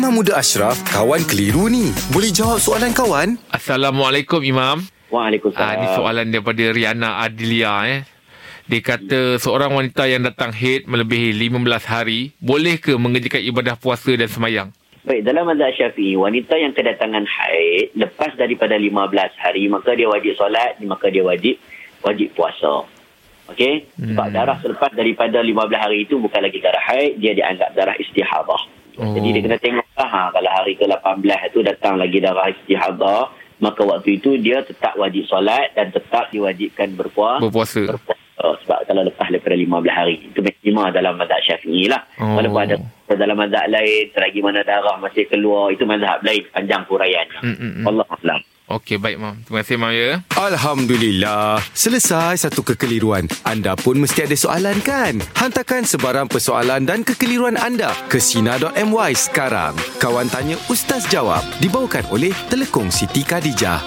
Imam Muda Ashraf, kawan keliru ni. Boleh jawab soalan kawan? Assalamualaikum Imam. Waalaikumsalam. Ah, ni soalan daripada Riana Adilia eh. Dia kata seorang wanita yang datang haid melebihi 15 hari boleh ke mengerjakan ibadah puasa dan semayang? Baik, dalam mazhab syafi'i, wanita yang kedatangan haid lepas daripada 15 hari, maka dia wajib solat, maka dia wajib wajib puasa. Okey? Sebab Hmm. darah selepas daripada 15 hari itu bukan lagi darah haid, dia dianggap darah istihadah. Oh. Jadi dia kena tengok ha, kalau hari ke-18 itu datang lagi darah istihadah, maka waktu itu dia tetap wajib solat dan tetap diwajibkan berpuasa. Berpuasa. berpuasa. Sebab kalau lepas daripada 15 hari. Itu maksimum dalam mazhab syafi'i lah. Oh. Walaupun ada dalam mazhab lain, selagi mana darah masih keluar, itu mazhab lain panjang huraiannya. Hmm, hmm, hmm. Allah Alam. Okey, baik Mam. Terima kasih Mam ya. Alhamdulillah. Selesai satu kekeliruan. Anda pun mesti ada soalan kan? Hantarkan sebarang persoalan dan kekeliruan anda ke Sina.my sekarang. Kawan Tanya Ustaz Jawab dibawakan oleh Telekong Siti Khadijah.